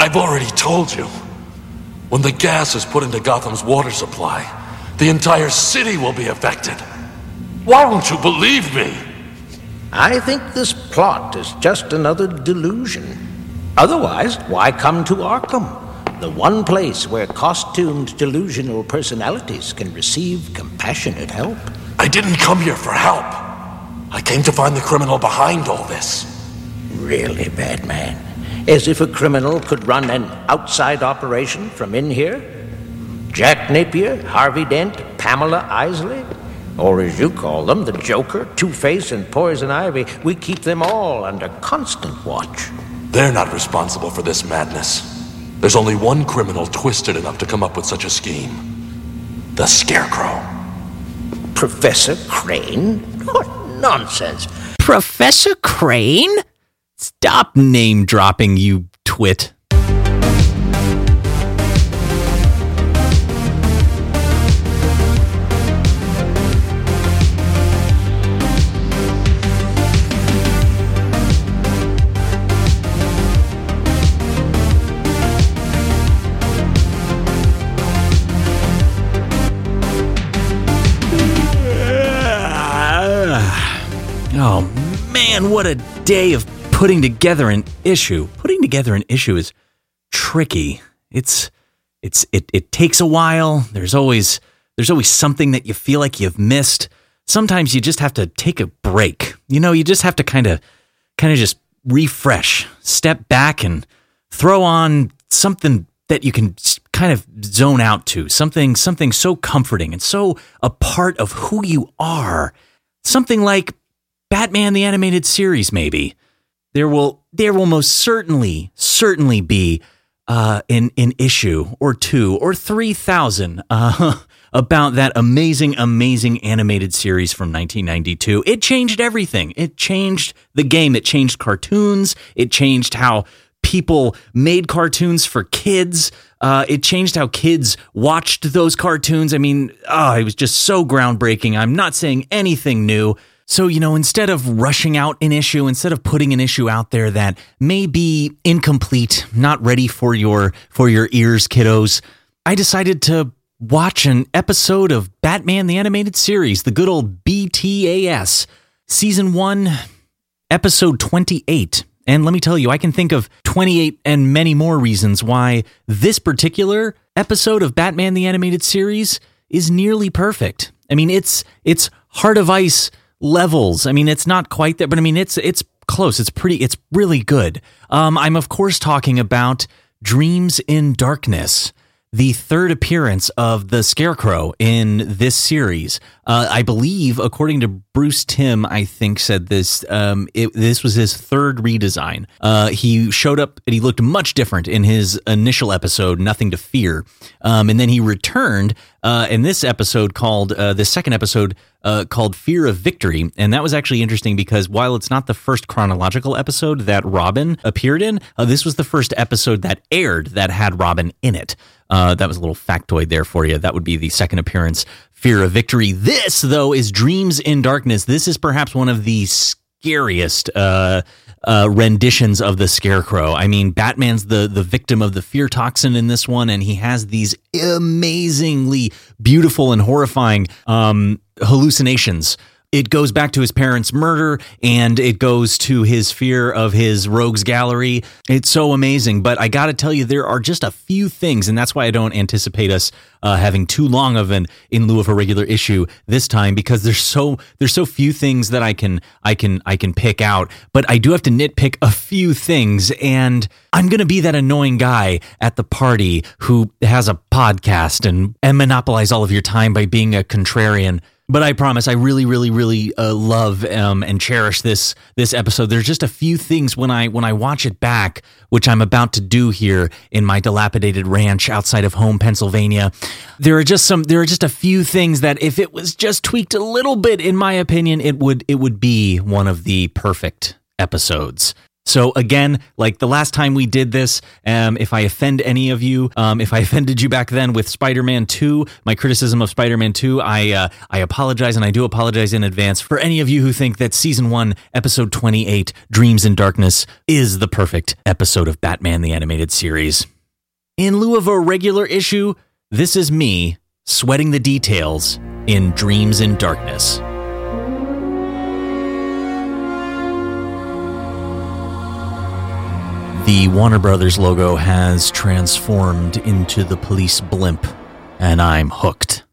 I've already told you. When the gas is put into Gotham's water supply, the entire city will be affected. Why won't you believe me? I think this plot is just another delusion. Otherwise, why come to Arkham? The one place where costumed delusional personalities can receive compassionate help. I didn't come here for help. I came to find the criminal behind all this. Really, Batman? As if a criminal could run an outside operation from in here? Jack Napier, Harvey Dent, Pamela Isley? Or as you call them, the Joker, Two Face, and Poison Ivy, we keep them all under constant watch. They're not responsible for this madness. There's only one criminal twisted enough to come up with such a scheme the Scarecrow. Professor Crane? What nonsense. Professor Crane? Stop name dropping, you twit. Oh man, what a day of putting together an issue. Putting together an issue is tricky. It's it's it it takes a while. There's always there's always something that you feel like you've missed. Sometimes you just have to take a break. You know, you just have to kind of kind of just refresh, step back and throw on something that you can kind of zone out to. Something something so comforting and so a part of who you are. Something like Batman the animated series maybe. There will there will most certainly certainly be uh, an an issue or two or three thousand uh, about that amazing amazing animated series from 1992. It changed everything. It changed the game. It changed cartoons. It changed how people made cartoons for kids. Uh, it changed how kids watched those cartoons. I mean, oh, it was just so groundbreaking. I'm not saying anything new. So, you know, instead of rushing out an issue, instead of putting an issue out there that may be incomplete, not ready for your for your ears, kiddos, I decided to watch an episode of Batman the Animated Series, the good old BTAS, season 1, episode 28. And let me tell you, I can think of 28 and many more reasons why this particular episode of Batman the Animated Series is nearly perfect. I mean, it's it's Heart of Ice levels. I mean, it's not quite there, but I mean, it's it's close. It's pretty. It's really good. Um, I'm of course talking about Dreams in Darkness the third appearance of the Scarecrow in this series. Uh, I believe, according to Bruce Timm, I think said this. Um, it, this was his third redesign. Uh, he showed up and he looked much different in his initial episode, Nothing to Fear, um, and then he returned uh, in this episode called uh, the second episode uh, called Fear of Victory. And that was actually interesting because while it's not the first chronological episode that Robin appeared in, uh, this was the first episode that aired that had Robin in it. Uh, that was a little factoid there for you. That would be the second appearance, Fear of Victory. This, though, is Dreams in Darkness. This is perhaps one of the scariest uh, uh, renditions of the Scarecrow. I mean, Batman's the the victim of the fear toxin in this one, and he has these amazingly beautiful and horrifying um, hallucinations it goes back to his parents' murder and it goes to his fear of his rogues gallery. It's so amazing. But I got to tell you, there are just a few things, and that's why I don't anticipate us uh, having too long of an in lieu of a regular issue this time because there's so there's so few things that I can I can I can pick out. But I do have to nitpick a few things, and I'm gonna be that annoying guy at the party who has a podcast and, and monopolize all of your time by being a contrarian but I promise, I really, really, really uh, love um, and cherish this this episode. There's just a few things when I when I watch it back, which I'm about to do here in my dilapidated ranch outside of home, Pennsylvania. There are just some there are just a few things that if it was just tweaked a little bit, in my opinion, it would it would be one of the perfect episodes. So again, like the last time we did this, um, if I offend any of you, um, if I offended you back then with Spider-Man 2, my criticism of Spider-Man 2, I uh, I apologize and I do apologize in advance for any of you who think that season 1, episode 28, Dreams in Darkness is the perfect episode of Batman the animated series. In lieu of a regular issue, this is me sweating the details in Dreams in Darkness. The Warner Brothers logo has transformed into the police blimp, and I'm hooked.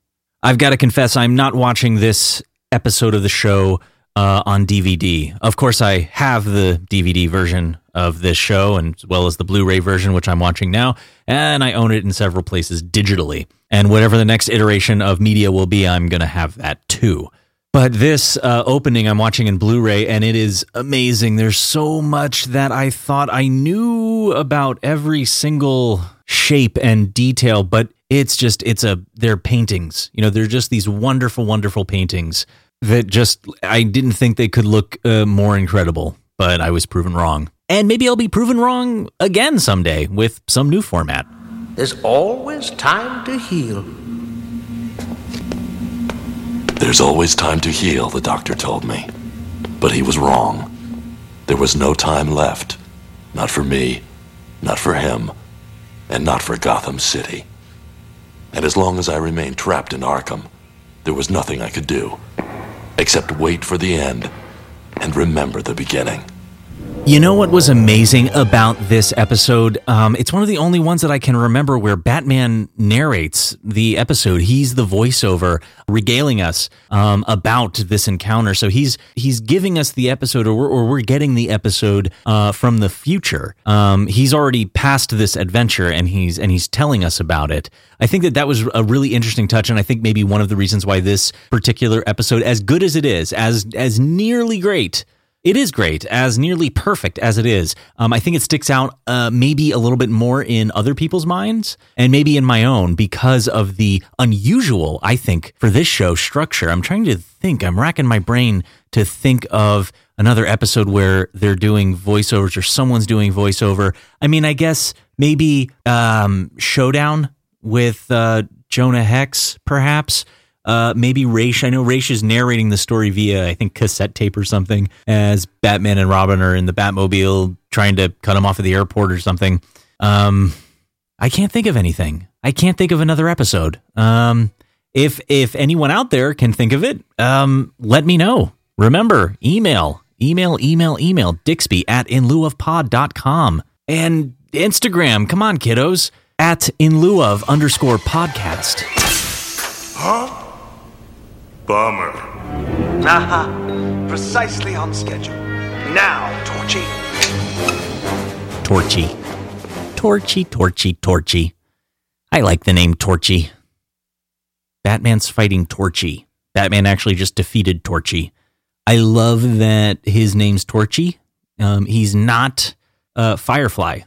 I've got to confess, I'm not watching this episode of the show uh, on DVD. Of course, I have the DVD version of this show, and as well as the Blu ray version, which I'm watching now, and I own it in several places digitally. And whatever the next iteration of media will be, I'm going to have that too. But this uh, opening I'm watching in Blu ray, and it is amazing. There's so much that I thought I knew about every single shape and detail, but it's just, it's a, they're paintings. You know, they're just these wonderful, wonderful paintings that just, I didn't think they could look uh, more incredible, but I was proven wrong. And maybe I'll be proven wrong again someday with some new format. There's always time to heal. There's always time to heal, the doctor told me. But he was wrong. There was no time left. Not for me, not for him, and not for Gotham City. And as long as I remained trapped in Arkham, there was nothing I could do except wait for the end and remember the beginning. You know what was amazing about this episode? Um, it's one of the only ones that I can remember where Batman narrates the episode. He's the voiceover regaling us um, about this encounter. So he's he's giving us the episode, or we're, or we're getting the episode uh, from the future. Um, he's already passed this adventure, and he's and he's telling us about it. I think that that was a really interesting touch, and I think maybe one of the reasons why this particular episode, as good as it is, as as nearly great it is great, as nearly perfect as it is. Um, I think it sticks out uh, maybe a little bit more in other people's minds and maybe in my own because of the unusual, I think, for this show structure. I'm trying to think, I'm racking my brain to think of another episode where they're doing voiceovers or someone's doing voiceover. I mean, I guess maybe um, Showdown with uh, Jonah Hex, perhaps. Uh, maybe Ra's. I know Ra's is narrating the story via, I think, cassette tape or something, as Batman and Robin are in the Batmobile trying to cut him off at the airport or something. Um, I can't think of anything. I can't think of another episode. Um, if if anyone out there can think of it, um, let me know. Remember, email, email, email, email, Dixby at inlieuofpod.com. And Instagram, come on, kiddos, at in lieu of underscore podcast. Huh? Bummer. Aha, precisely on schedule. Now, Torchy. Torchy. Torchy, Torchy, Torchy. I like the name Torchy. Batman's fighting Torchy. Batman actually just defeated Torchy. I love that his name's Torchy. Um, he's not uh, Firefly.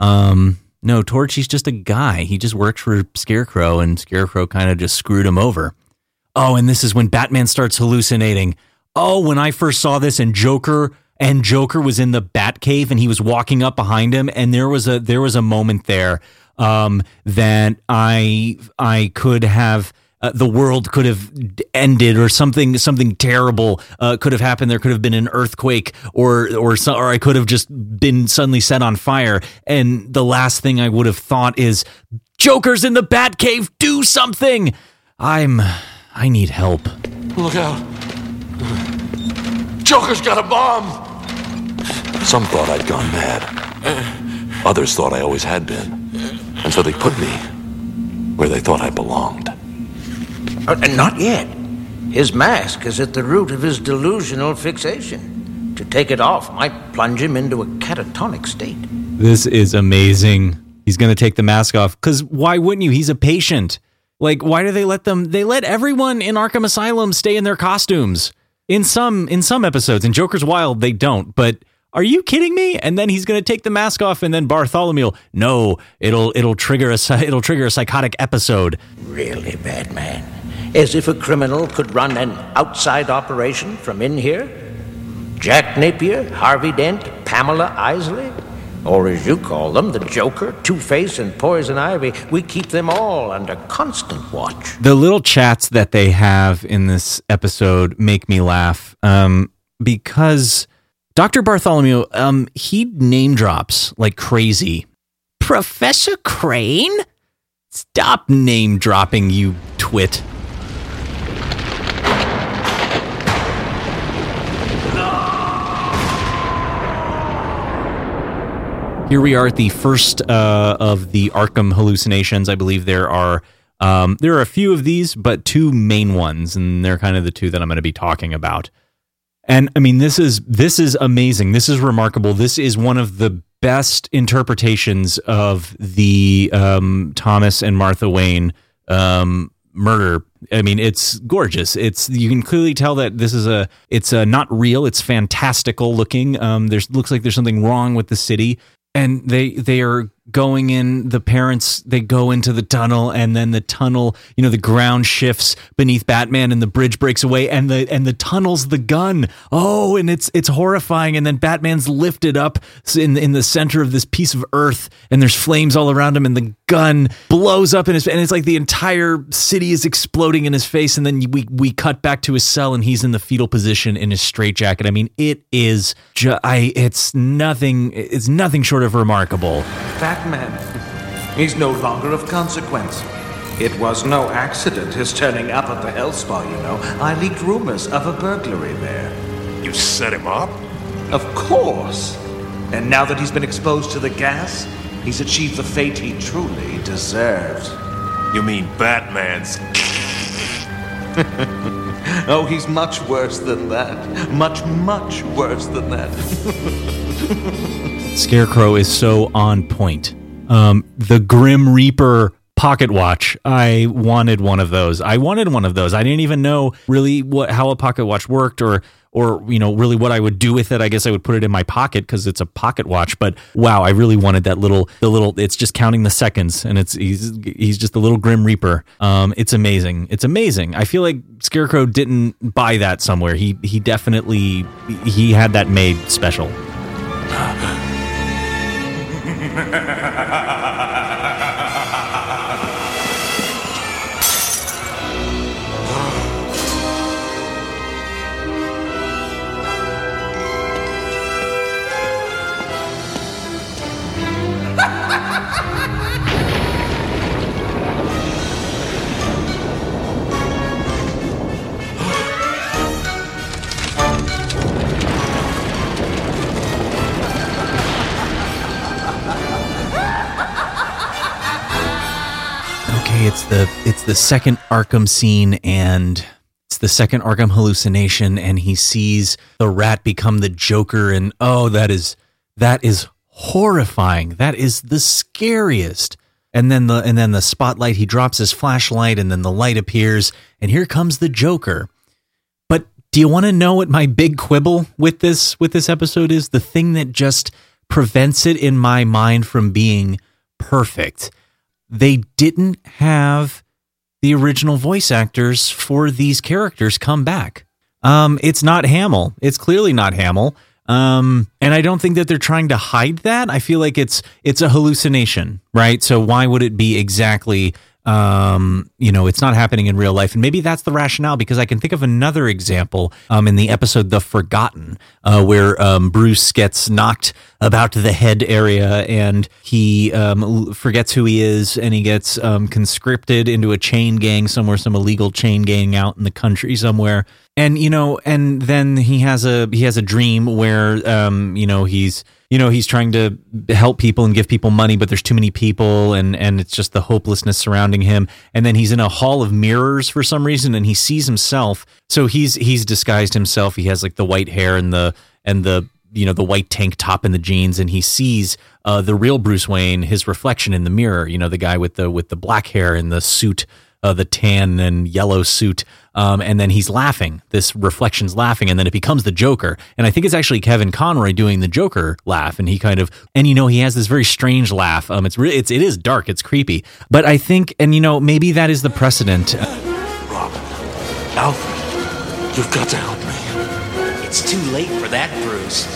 Um, no, Torchy's just a guy. He just works for Scarecrow, and Scarecrow kind of just screwed him over. Oh, and this is when Batman starts hallucinating. Oh, when I first saw this and Joker and Joker was in the Batcave and he was walking up behind him and there was a there was a moment there um, that I I could have uh, the world could have ended or something something terrible uh, could have happened. There could have been an earthquake or or so, or I could have just been suddenly set on fire. And the last thing I would have thought is Joker's in the Batcave do something! I'm I need help Look out. Joker's got a bomb! Some thought I'd gone mad. Others thought I always had been. And so they put me where they thought I belonged. Uh, and not yet. His mask is at the root of his delusional fixation. To take it off might plunge him into a catatonic state. This is amazing. He's going to take the mask off cuz why wouldn't you? He's a patient. Like why do they let them they let everyone in Arkham Asylum stay in their costumes? In some in some episodes in Joker's Wild they don't, but are you kidding me? And then he's going to take the mask off and then Bartholomew, no, it'll it'll trigger a it'll trigger a psychotic episode. Really, Batman? As if a criminal could run an outside operation from in here? Jack Napier, Harvey Dent, Pamela Isley, or as you call them, the Joker, Two Face, and Poison Ivy, we keep them all under constant watch. The little chats that they have in this episode make me laugh um, because Dr. Bartholomew, um, he name drops like crazy. Professor Crane? Stop name dropping, you twit. Here we are at the first uh, of the Arkham hallucinations. I believe there are um, there are a few of these, but two main ones, and they're kind of the two that I'm going to be talking about. And I mean, this is this is amazing. This is remarkable. This is one of the best interpretations of the um, Thomas and Martha Wayne um, murder. I mean, it's gorgeous. It's you can clearly tell that this is a it's a not real. It's fantastical looking. Um, there's looks like there's something wrong with the city and they they are going in the parents they go into the tunnel and then the tunnel you know the ground shifts beneath batman and the bridge breaks away and the and the tunnel's the gun. Oh and it's it's horrifying. And then batman's lifted up in in the center of this piece of earth and there's flames all around him and the gun blows up in his and it's like the entire city is exploding in his face. And then we we cut back to his cell and he's in the fetal position in his straitjacket. I mean it is ju- i it's nothing it's nothing short of remarkable. He's no longer of consequence. It was no accident, his turning up at the Hell Spa, you know. I leaked rumors of a burglary there. You set him up? Of course. And now that he's been exposed to the gas, he's achieved the fate he truly deserves. You mean Batman's. Oh, he's much worse than that. Much, much worse than that. Scarecrow is so on point. Um, the Grim Reaper pocket watch. I wanted one of those. I wanted one of those. I didn't even know really what how a pocket watch worked or or you know really what I would do with it. I guess I would put it in my pocket because it's a pocket watch. But wow, I really wanted that little the little. It's just counting the seconds, and it's he's he's just a little Grim Reaper. Um, it's amazing. It's amazing. I feel like Scarecrow didn't buy that somewhere. He he definitely he had that made special. it's the it's the second Arkham scene and it's the second Arkham hallucination and he sees the rat become the Joker and oh that is that is horrifying. That is the scariest. And then the and then the spotlight he drops his flashlight and then the light appears and here comes the Joker. But do you want to know what my big quibble with this with this episode is? The thing that just prevents it in my mind from being perfect they didn't have the original voice actors for these characters come back. Um, it's not Hamill. It's clearly not Hamill. Um, and I don't think that they're trying to hide that. I feel like it's it's a hallucination, right? So why would it be exactly um, you know, it's not happening in real life. And maybe that's the rationale because I can think of another example um, in the episode The Forgotten, uh, where um, Bruce gets knocked about the head area and he um, forgets who he is and he gets um, conscripted into a chain gang somewhere, some illegal chain gang out in the country somewhere. And you know, and then he has a he has a dream where um, you know he's you know he's trying to help people and give people money but there's too many people and and it's just the hopelessness surrounding him. And then he's in a hall of mirrors for some reason and he sees himself. So he's he's disguised himself. He has like the white hair and the and the you know the white tank top and the jeans and he sees uh, the real Bruce Wayne his reflection in the mirror you know the guy with the with the black hair and the suit uh, the tan and yellow suit um, and then he's laughing. This reflection's laughing, and then it becomes the Joker. And I think it's actually Kevin Conroy doing the Joker laugh, and he kind of and you know he has this very strange laugh. Um, it's really it's it is dark, it's creepy, but I think and you know maybe that is the precedent. Rob, Alfred, you've got to help me. It's too late for that, Bruce.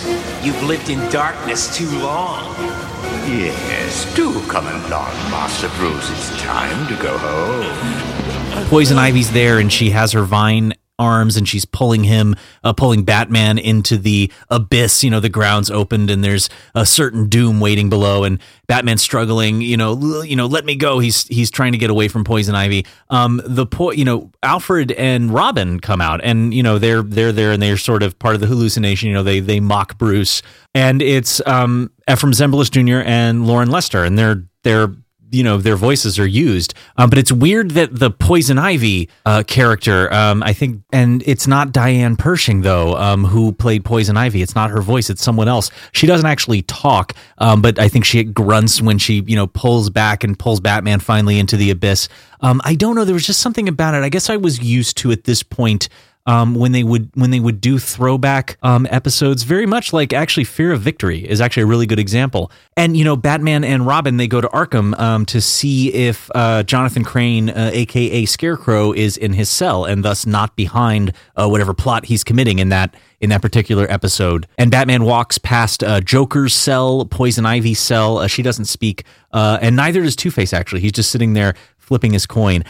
You've lived in darkness too long. Yes, do come along, Master Bruce. It's time to go home. Poison Ivy's there and she has her vine arms and she's pulling him, uh, pulling Batman into the abyss. You know, the ground's opened and there's a certain doom waiting below, and Batman's struggling. You know, you know, let me go. He's he's trying to get away from Poison Ivy. Um, the po- you know, Alfred and Robin come out, and you know they're they're there and they're sort of part of the hallucination. You know, they they mock Bruce, and it's um Efrem Zimbalist Jr. and Loren Lester, and they're they're you know their voices are used. Um, but it's weird that the poison ivy uh, character um, i think and it's not diane pershing though um, who played poison ivy. It's not her voice it's someone else. She doesn't actually talk um, but i think she grunts when she you know pulls back and pulls batman finally into the abyss. Um, i don't know there was just something about it. I guess i was used to at this point um, when they would when they would do throwback um, episodes, very much like actually Fear of Victory is actually a really good example. And you know, Batman and Robin they go to Arkham um, to see if uh, Jonathan Crane, uh, aka Scarecrow, is in his cell and thus not behind uh, whatever plot he's committing in that in that particular episode. And Batman walks past uh, Joker's cell, Poison Ivy's cell. Uh, she doesn't speak, uh, and neither does Two Face. Actually, he's just sitting there flipping his coin.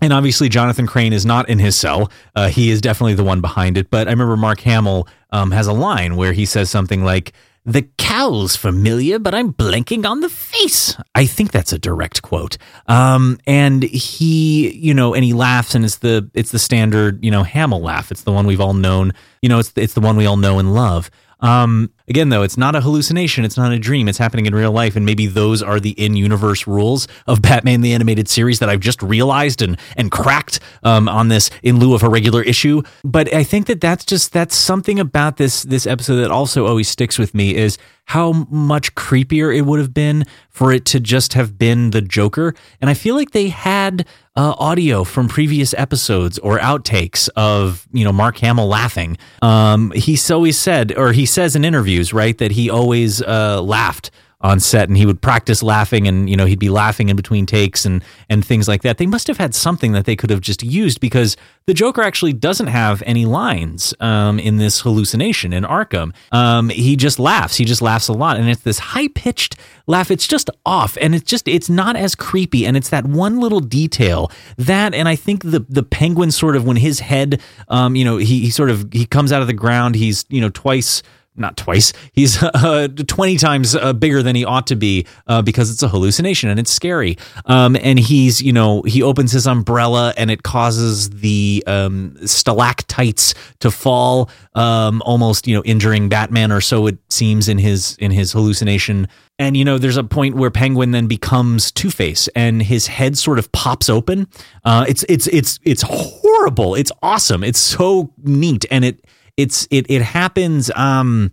And obviously, Jonathan Crane is not in his cell. Uh, he is definitely the one behind it. But I remember Mark Hamill um, has a line where he says something like, the cow's familiar, but I'm blanking on the face. I think that's a direct quote. Um, and he, you know, and he laughs, and it's the it's the standard, you know, Hamill laugh. It's the one we've all known. You know, it's it's the one we all know and love. Um, again, though, it's not a hallucination. It's not a dream. It's happening in real life, and maybe those are the in-universe rules of Batman the Animated Series that I've just realized and and cracked um, on this in lieu of a regular issue. But I think that that's just that's something about this this episode that also always sticks with me is how much creepier it would have been for it to just have been the Joker. And I feel like they had uh, audio from previous episodes or outtakes of you know Mark Hamill laughing. Um, he's always said, or he says in interviews, right, that he always uh, laughed on set and he would practice laughing and you know he'd be laughing in between takes and and things like that. They must have had something that they could have just used because the joker actually doesn't have any lines um, in this hallucination in arkham. Um, he just laughs. He just laughs a lot and it's this high-pitched laugh. It's just off and it's just it's not as creepy and it's that one little detail that and i think the the penguin sort of when his head um, you know he, he sort of he comes out of the ground he's you know twice not twice. He's uh, 20 times uh, bigger than he ought to be uh, because it's a hallucination and it's scary. Um, and he's, you know, he opens his umbrella and it causes the um, stalactites to fall, um, almost, you know, injuring Batman or so it seems in his in his hallucination. And you know, there's a point where Penguin then becomes Two Face, and his head sort of pops open. Uh, it's it's it's it's horrible. It's awesome. It's so neat, and it it's it it happens um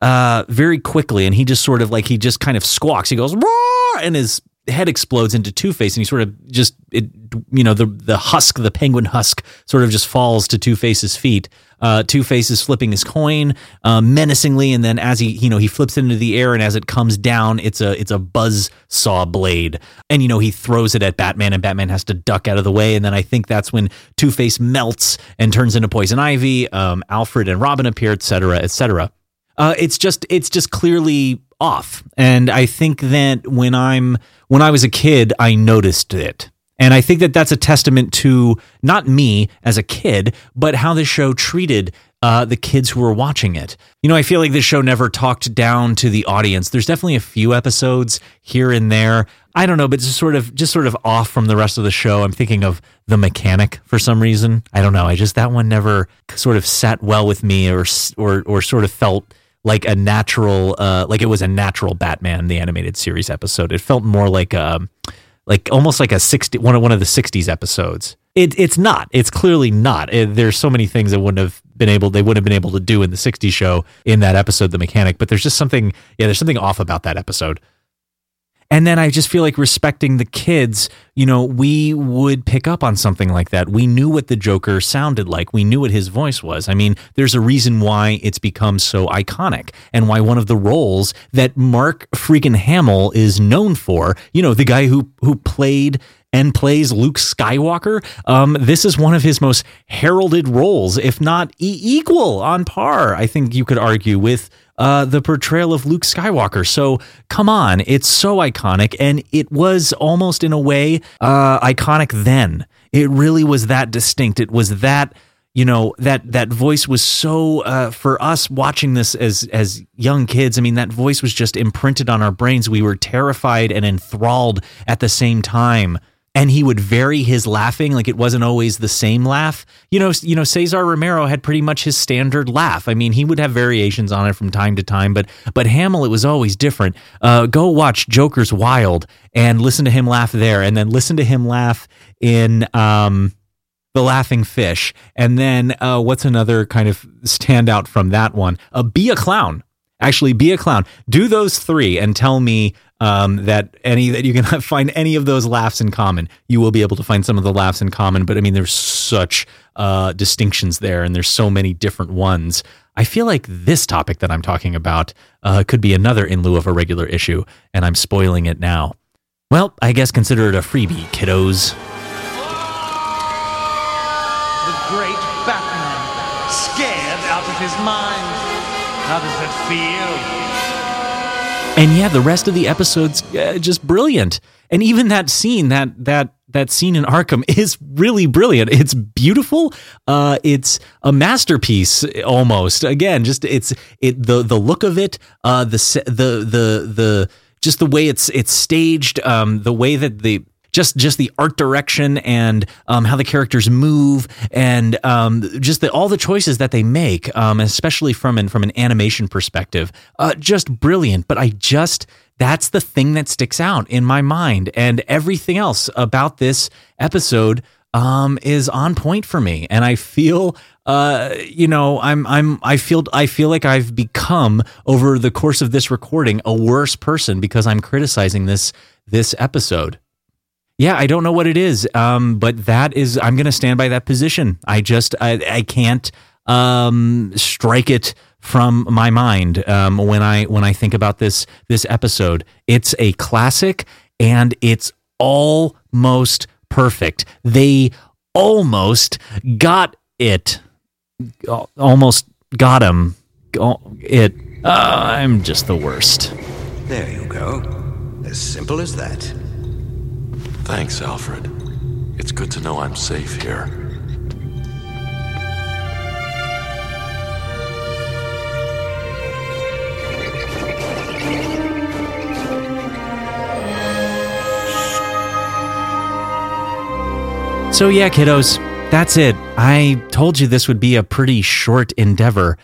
uh very quickly and he just sort of like he just kind of squawks. He goes roar! and his head explodes into two face and he sort of just it you know the the husk the penguin husk sort of just falls to two face's feet uh two faces flipping his coin uh, menacingly and then as he you know he flips it into the air and as it comes down it's a it's a buzz saw blade. And you know he throws it at batman and batman has to duck out of the way. And then i think that's when two face melts and turns into poison ivy. Um alfred and robin appear etc etc uh, it's just it's just clearly off. And i think that when i'm when i was a kid i noticed it and i think that that's a testament to not me as a kid but how the show treated uh, the kids who were watching it. You know i feel like this show never talked down to the audience. There's definitely a few episodes here and there. I don't know but just sort of just sort of off from the rest of the show. I'm thinking of the mechanic for some reason. I don't know. I just that one never sort of sat well with me or or or sort of felt like a natural uh like it was a natural batman the animated series episode. It felt more like um like almost like a 60 one of one of the 60s episodes. It, it's not. It's clearly not. It, there's so many things that wouldn't have been able they wouldn't have been able to do in the 60s show in that episode the mechanic but there's just something yeah there's something off about that episode And then I just feel like respecting the kids, you know, we would pick up on something like that. We knew what the Joker sounded like. We knew what his voice was. I mean, there's a reason why it's become so iconic and why one of the roles that Mark freaking Hamill is known for, you know, the guy who who played and plays Luke Skywalker. Um, this is one of his most heralded roles, if not e- equal on par. I think you could argue with uh, the portrayal of Luke Skywalker. So come on, it's so iconic, and it was almost in a way uh, iconic then. It really was that distinct. It was that you know that that voice was so uh, for us watching this as as young kids. I mean, that voice was just imprinted on our brains. We were terrified and enthralled at the same time and he would vary his laughing like it wasn't always the same laugh. You know you know Cesar Romero had pretty much his standard laugh. I mean he would have variations on it from time to time but but Hamill it was always different. Uh, go watch Joker's Wild and listen to him laugh there and then listen to him laugh in um the laughing fish and then uh, what's another kind of standout from that one? Uh, be a clown. Actually be a clown. Do those three and tell me um, that any that you can find any of those laughs in common. You will be able to find some of the laughs in common, but I mean, there's such uh, distinctions there, and there's so many different ones. I feel like this topic that I'm talking about uh, could be another in lieu of a regular issue, and I'm spoiling it now. Well, I guess consider it a freebie, kiddos. The great Batman, scared out of his mind. How does it feel? And yeah, the rest of the episode's uh, just brilliant. And even that scene, that that that scene in Arkham is really brilliant. It's beautiful. Uh, it's a masterpiece almost. Again, just it's it the the look of it, uh, the the the the just the way it's it's staged, um, the way that the just just the art direction and um, how the characters move and um, just the, all the choices that they make, um, especially from an from an animation perspective, uh, just brilliant. But I just that's the thing that sticks out in my mind, and everything else about this episode um, is on point for me, and I feel. Uh, you know, I'm, I'm, I feel, I feel like I've become over the course of this recording a worse person because I'm criticizing this, this episode. Yeah, I don't know what it is, um, but that is I'm going to stand by that position. I just I, I can't um, strike it from my mind um, when I when I think about this this episode. It's a classic, and it's almost perfect. They almost got it, almost got him. It. Uh, I'm just the worst. There you go. As simple as that. Thanks, Alfred. It's good to know I'm safe here. So, yeah, kiddos, that's it. I told you this would be a pretty short endeavor.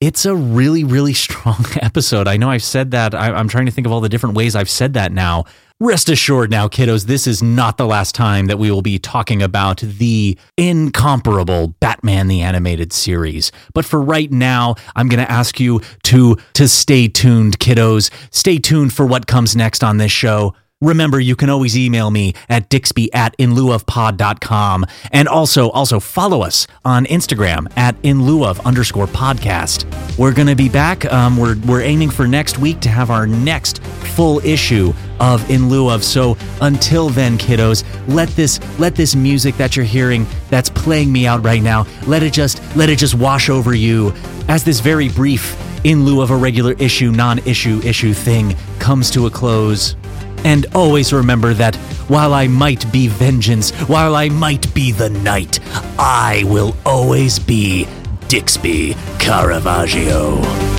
It's a really, really strong episode. I know I've said that. I, am trying to think of all the different ways I've said that now. Rest assured now, kiddos, this is not the last time that we will be talking about the incomparable Batman the Animated Series. But for right now, I'm going to ask you to to stay tuned, kiddos. Stay tuned for what comes next on this show. Remember, you can always email me at dixby at inlieuofpod.com. And also, also follow us on Instagram at inlieuof underscore podcast. We're going to be back. Um, we're, we're aiming for next week to have our next full issue of In Lieu of. So until then, kiddos, let this, let this music that you're hearing that's playing me out right now, let it just, let it just wash over you as this very brief in lieu of a regular issue, non issue issue thing comes to a close. And always remember that while I might be vengeance, while I might be the knight, I will always be Dixby Caravaggio.